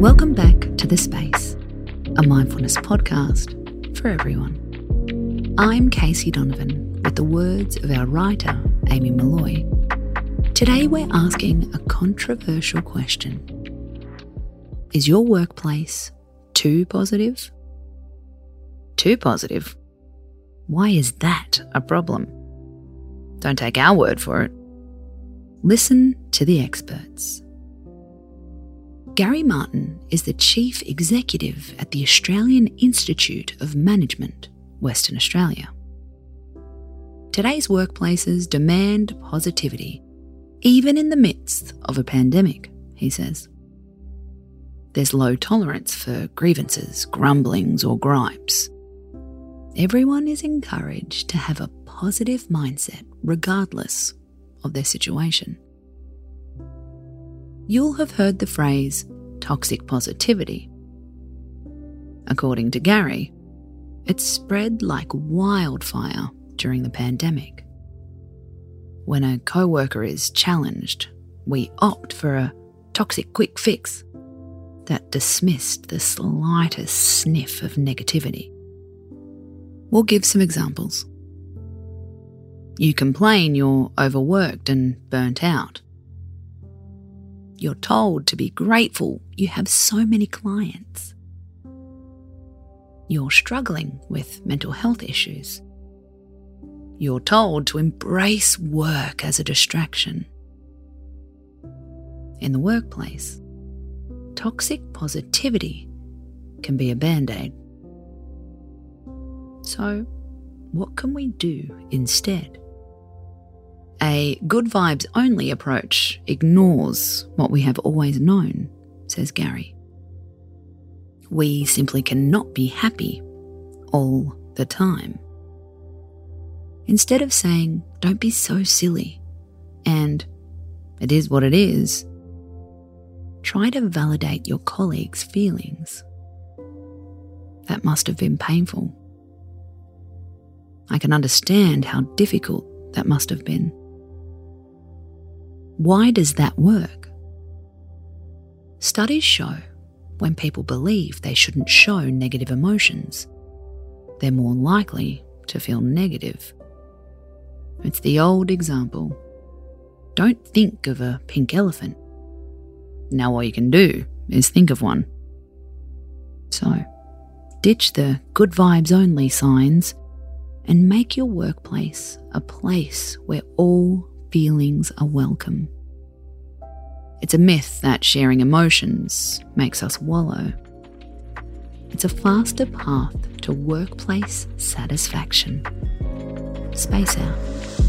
Welcome back to The Space, a mindfulness podcast for everyone. I'm Casey Donovan with the words of our writer, Amy Molloy. Today we're asking a controversial question Is your workplace too positive? Too positive? Why is that a problem? Don't take our word for it. Listen to the experts. Gary Martin is the Chief Executive at the Australian Institute of Management, Western Australia. Today's workplaces demand positivity, even in the midst of a pandemic, he says. There's low tolerance for grievances, grumblings, or gripes. Everyone is encouraged to have a positive mindset regardless of their situation. You'll have heard the phrase toxic positivity. According to Gary, it spread like wildfire during the pandemic. When a coworker is challenged, we opt for a toxic quick fix that dismissed the slightest sniff of negativity. We'll give some examples. You complain you're overworked and burnt out. You're told to be grateful you have so many clients. You're struggling with mental health issues. You're told to embrace work as a distraction. In the workplace, toxic positivity can be a band aid. So, what can we do instead? A good vibes only approach ignores what we have always known, says Gary. We simply cannot be happy all the time. Instead of saying, don't be so silly, and it is what it is, try to validate your colleagues' feelings. That must have been painful. I can understand how difficult that must have been. Why does that work? Studies show when people believe they shouldn't show negative emotions, they're more likely to feel negative. It's the old example don't think of a pink elephant. Now, all you can do is think of one. So, ditch the good vibes only signs and make your workplace a place where all feelings are welcome. It's a myth that sharing emotions makes us wallow. It's a faster path to workplace satisfaction. Space out.